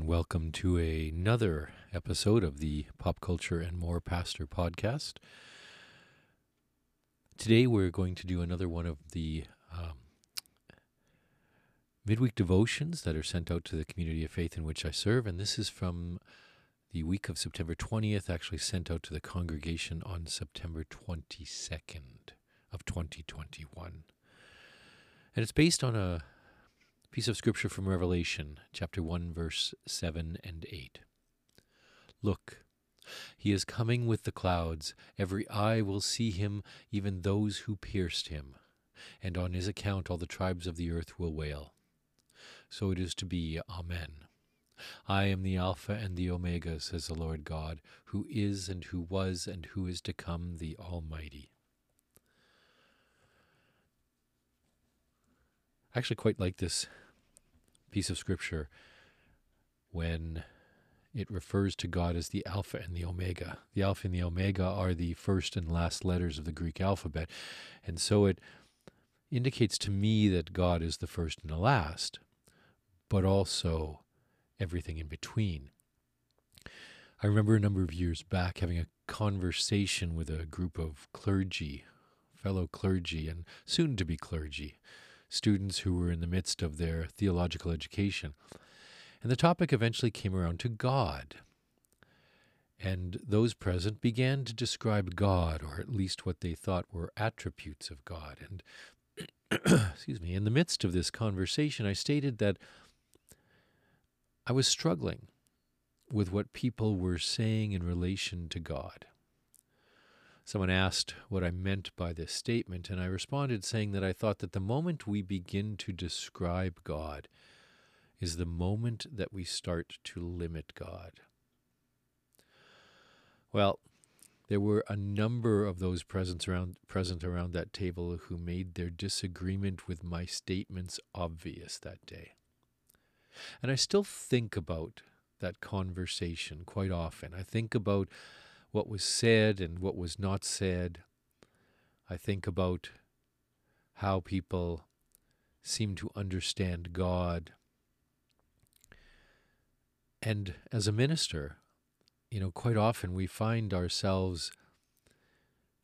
And welcome to another episode of the Pop Culture and More Pastor podcast. Today, we're going to do another one of the um, midweek devotions that are sent out to the community of faith in which I serve, and this is from the week of September 20th, actually sent out to the congregation on September 22nd of 2021. And it's based on a piece of scripture from Revelation, chapter 1, verse 7 and 8. Look, he is coming with the clouds. Every eye will see him, even those who pierced him. And on his account all the tribes of the earth will wail. So it is to be. Amen. I am the Alpha and the Omega, says the Lord God, who is and who was and who is to come, the Almighty. I actually quite like this piece of scripture when it refers to God as the Alpha and the Omega. The Alpha and the Omega are the first and last letters of the Greek alphabet. And so it indicates to me that God is the first and the last, but also everything in between. I remember a number of years back having a conversation with a group of clergy, fellow clergy, and soon to be clergy students who were in the midst of their theological education. And the topic eventually came around to God. And those present began to describe God, or at least what they thought were attributes of God. And, excuse me, in the midst of this conversation, I stated that I was struggling with what people were saying in relation to God. Someone asked what I meant by this statement, and I responded saying that I thought that the moment we begin to describe God is the moment that we start to limit God. Well, there were a number of those present around, present around that table who made their disagreement with my statements obvious that day. And I still think about that conversation quite often. I think about what was said and what was not said. I think about how people seem to understand God. And as a minister, you know, quite often we find ourselves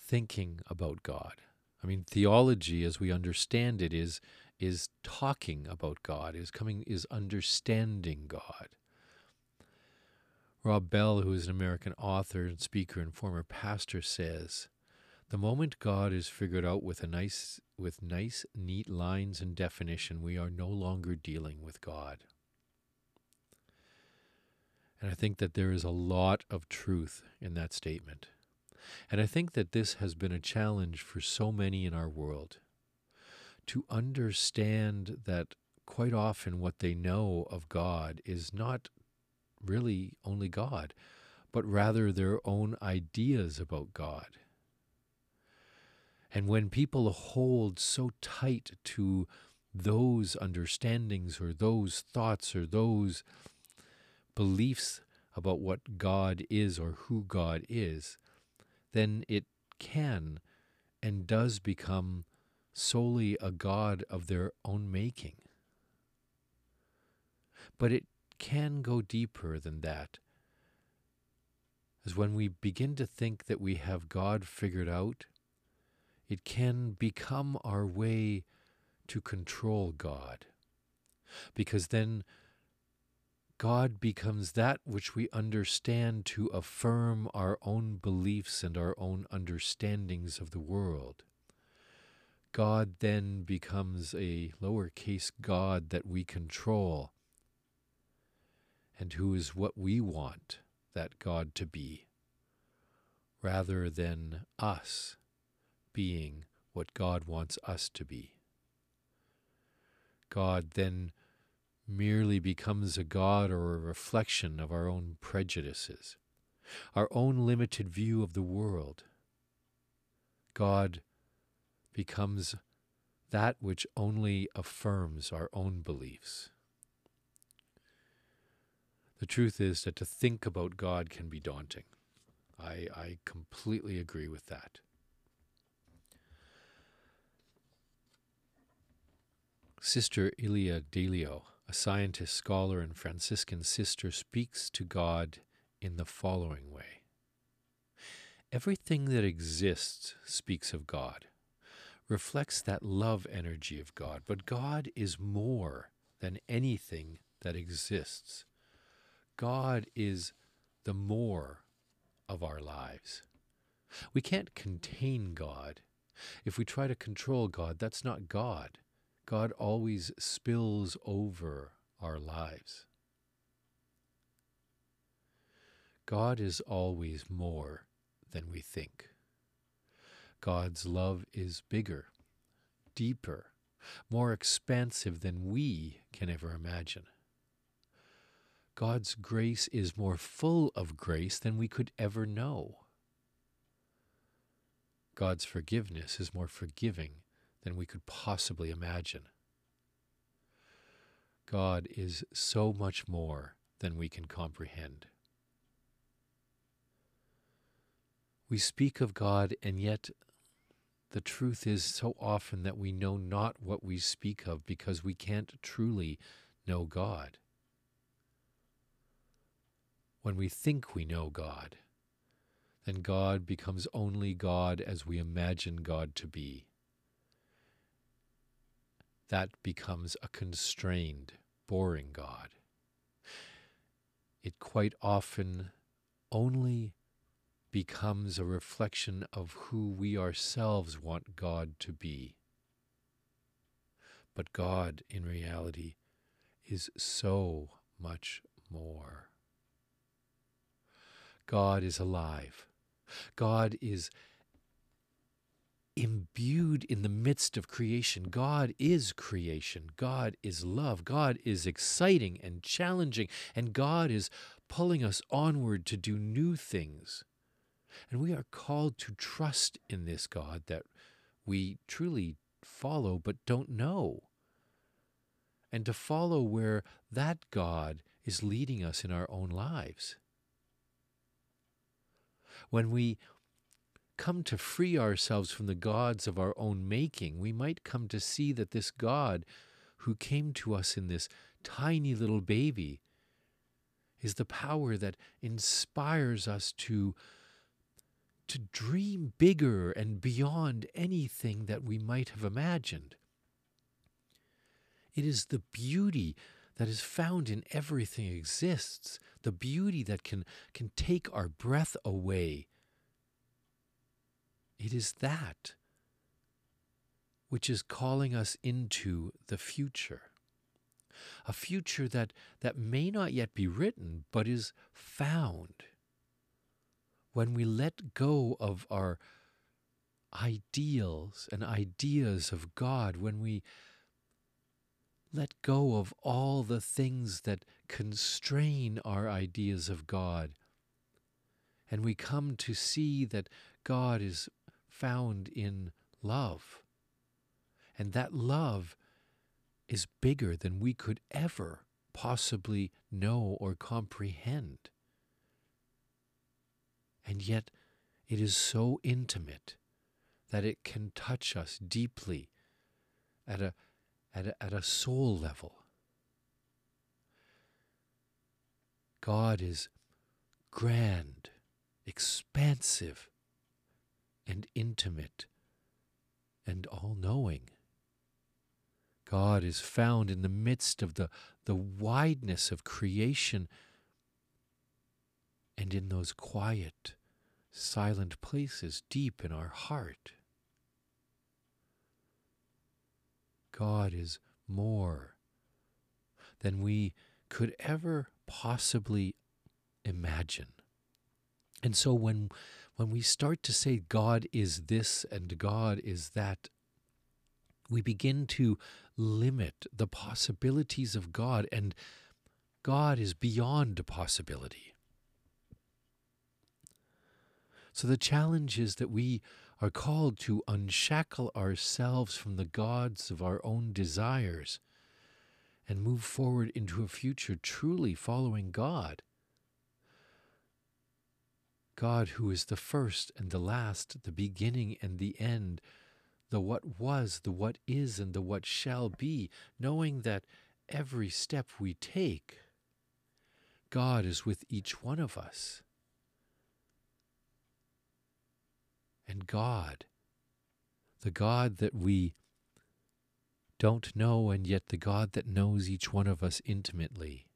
thinking about God. I mean, theology, as we understand it, is is talking about God, is coming, is understanding God. Rob Bell, who is an American author and speaker and former pastor, says, "The moment God is figured out with a nice with nice neat lines and definition, we are no longer dealing with God." And I think that there is a lot of truth in that statement. And I think that this has been a challenge for so many in our world to understand that quite often what they know of God is not really only God, but rather their own ideas about God. And when people hold so tight to those understandings or those thoughts or those beliefs about what God is or who God is, then it can and does become solely a God of their own making. But it can go deeper than that. As when we begin to think that we have God figured out, it can become our way to control God. Because then God becomes that which we understand to affirm our own beliefs and our own understandings of the world. God then becomes a lowercase God that we control and who is what we want that God to be, rather than us being what God wants us to be. God then merely becomes a God or a reflection of our own prejudices, our own limited view of the world. God becomes that which only affirms our own beliefs. The truth is that to think about God can be daunting. I, I completely agree with that. Sister Ilia Delio, a a scientist, scholar, and Franciscan sister, speaks to God in the following way Everything that exists speaks of God, reflects that love energy of God, but God is more than anything that exists. God is the more of our lives. We can't contain God. If we try to control God, that's not God. God always spills over our lives. God is always more than we think. God's love is bigger, deeper, more expansive than we can ever imagine. God's grace is more full of grace than we could ever know. God's forgiveness is more forgiving than we could possibly imagine. God is so much more than we can comprehend. We speak of God, and yet the truth is so often that we know not what we speak of because we can't truly know God. When we think we know God, then God becomes only God as we imagine God to be. That becomes a constrained, boring God. It quite often only becomes a reflection of who we ourselves want God to be. But God, in reality, is so much more. God is alive. God is imbued in the midst of creation. God is creation. God is love. God is exciting and challenging. And God is pulling us onward to do new things. And we are called to trust in this God that we truly follow but don't know. And to follow where that God is leading us in our own lives. When we come to free ourselves from the gods of our own making, we might come to see that this God who came to us in this tiny little baby is the power that inspires us to to dream bigger and beyond anything that we might have imagined. It is the beauty that is found in everything exists, the beauty that can, can take our breath away. It is that which is calling us into the future. A future that, that may not yet be written, but is found when we let go of our ideals and ideas of God, when we let go of all the things that constrain our ideas of God, and we come to see that God is found in love, and that love is bigger than we could ever possibly know or comprehend. And yet, it is so intimate that it can touch us deeply at a, at a, at a soul level. God is grand, expansive, and intimate, and all knowing. God is found in the midst of the, the wideness of creation and in those quiet, silent places deep in our heart. God is more than we could ever possibly imagine. And so when when we start to say God is this and God is that, we begin to limit the possibilities of God, and God is beyond possibility. So the challenge is that we are called to unshackle ourselves from the gods of our own desires and move forward into a future truly following God. God, who is the first and the last, the beginning and the end, the what was, the what is, and the what shall be, knowing that every step we take, God is with each one of us. And God, the God that we don't know, and yet the God that knows each one of us intimately,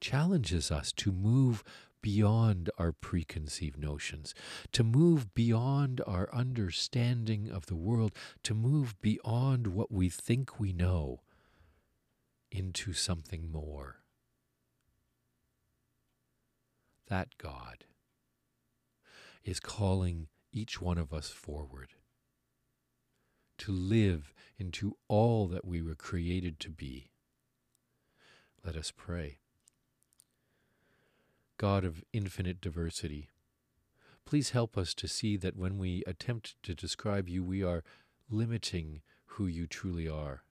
challenges us to move beyond our preconceived notions, to move beyond our understanding of the world, to move beyond what we think we know into something more. That God is calling each one of us forward to live into all that we were created to be. Let us pray. God of infinite diversity, please help us to see that when we attempt to describe you, we are limiting who you truly are.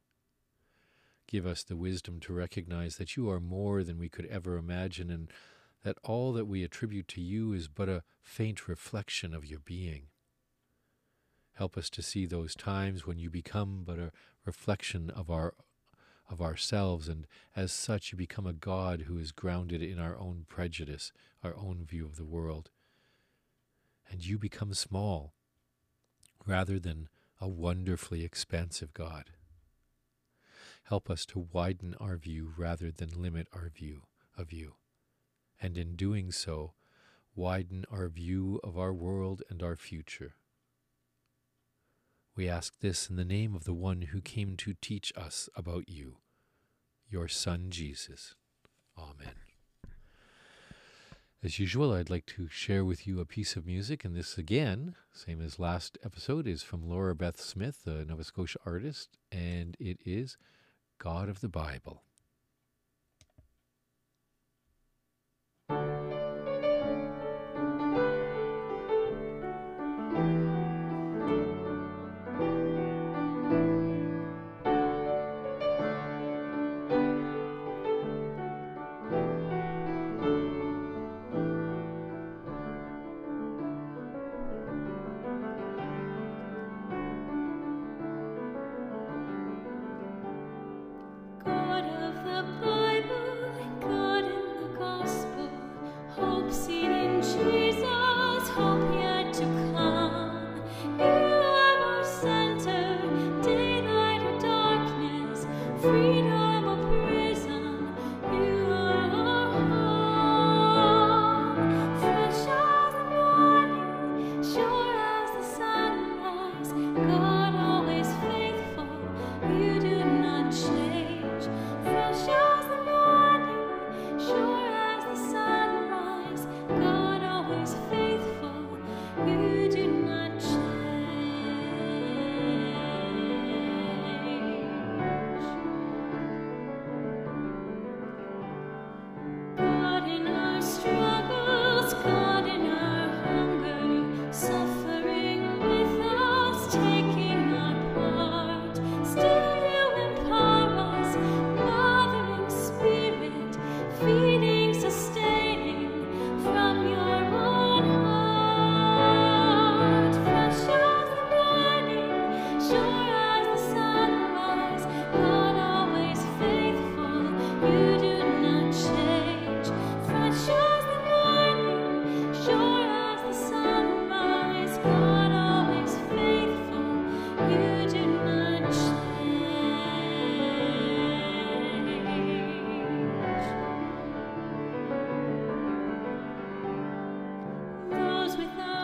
Give us the wisdom to recognize that you are more than we could ever imagine and that all that we attribute to you is but a faint reflection of your being. Help us to see those times when you become but a reflection of our of ourselves, and as such you become a God who is grounded in our own prejudice, our own view of the world. And you become small rather than a wonderfully expansive God. Help us to widen our view rather than limit our view of you, and in doing so, widen our view of our world and our future. We ask this in the name of the one who came to teach us about you, your Son Jesus. Amen. As usual, I'd like to share with you a piece of music, and this again, same as last episode, is from Laura Beth Smith, a Nova Scotia artist, and it is God of the Bible.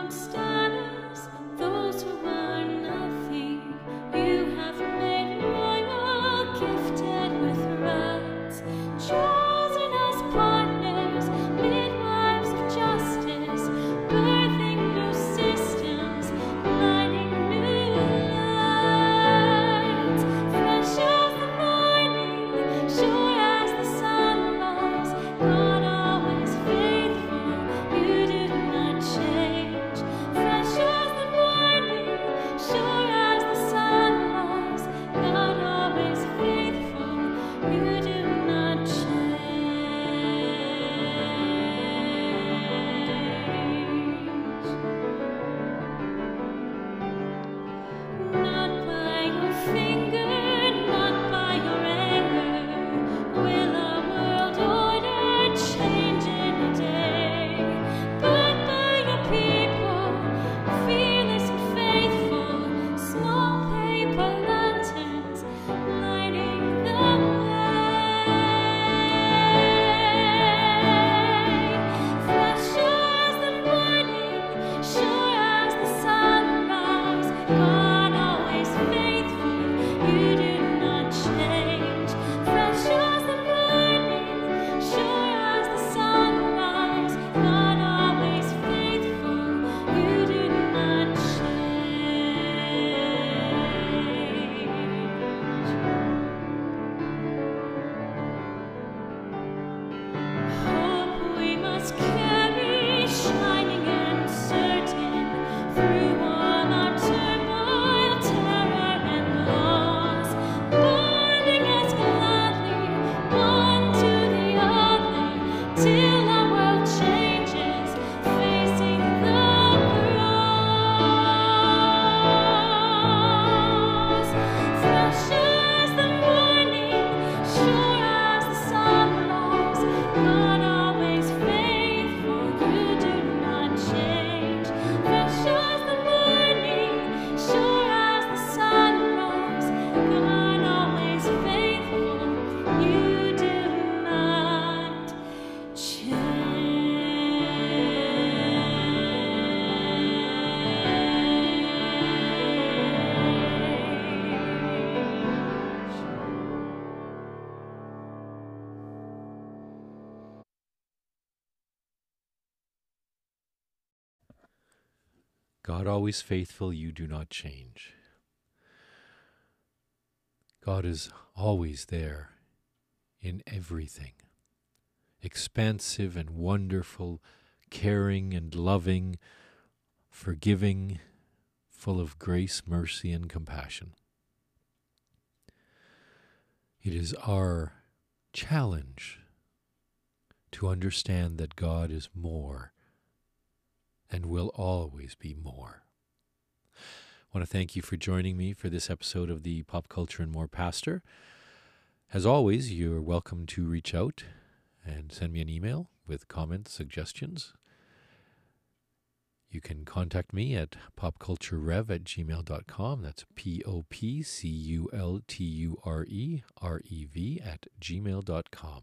don't stop. God always faithful, you do not change. God is always there in everything, expansive and wonderful, caring and loving, forgiving, full of grace, mercy, and compassion. It is our challenge to understand that God is more and will always be more. I want to thank you for joining me for this episode of the Pop Culture and More Pastor. As always, you're welcome to reach out and send me an email with comments, suggestions. You can contact me at popculturerev at gmail.com. That's P O P C U L T U R E R E V at gmail.com.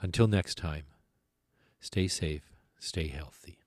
Until next time, stay safe, stay healthy.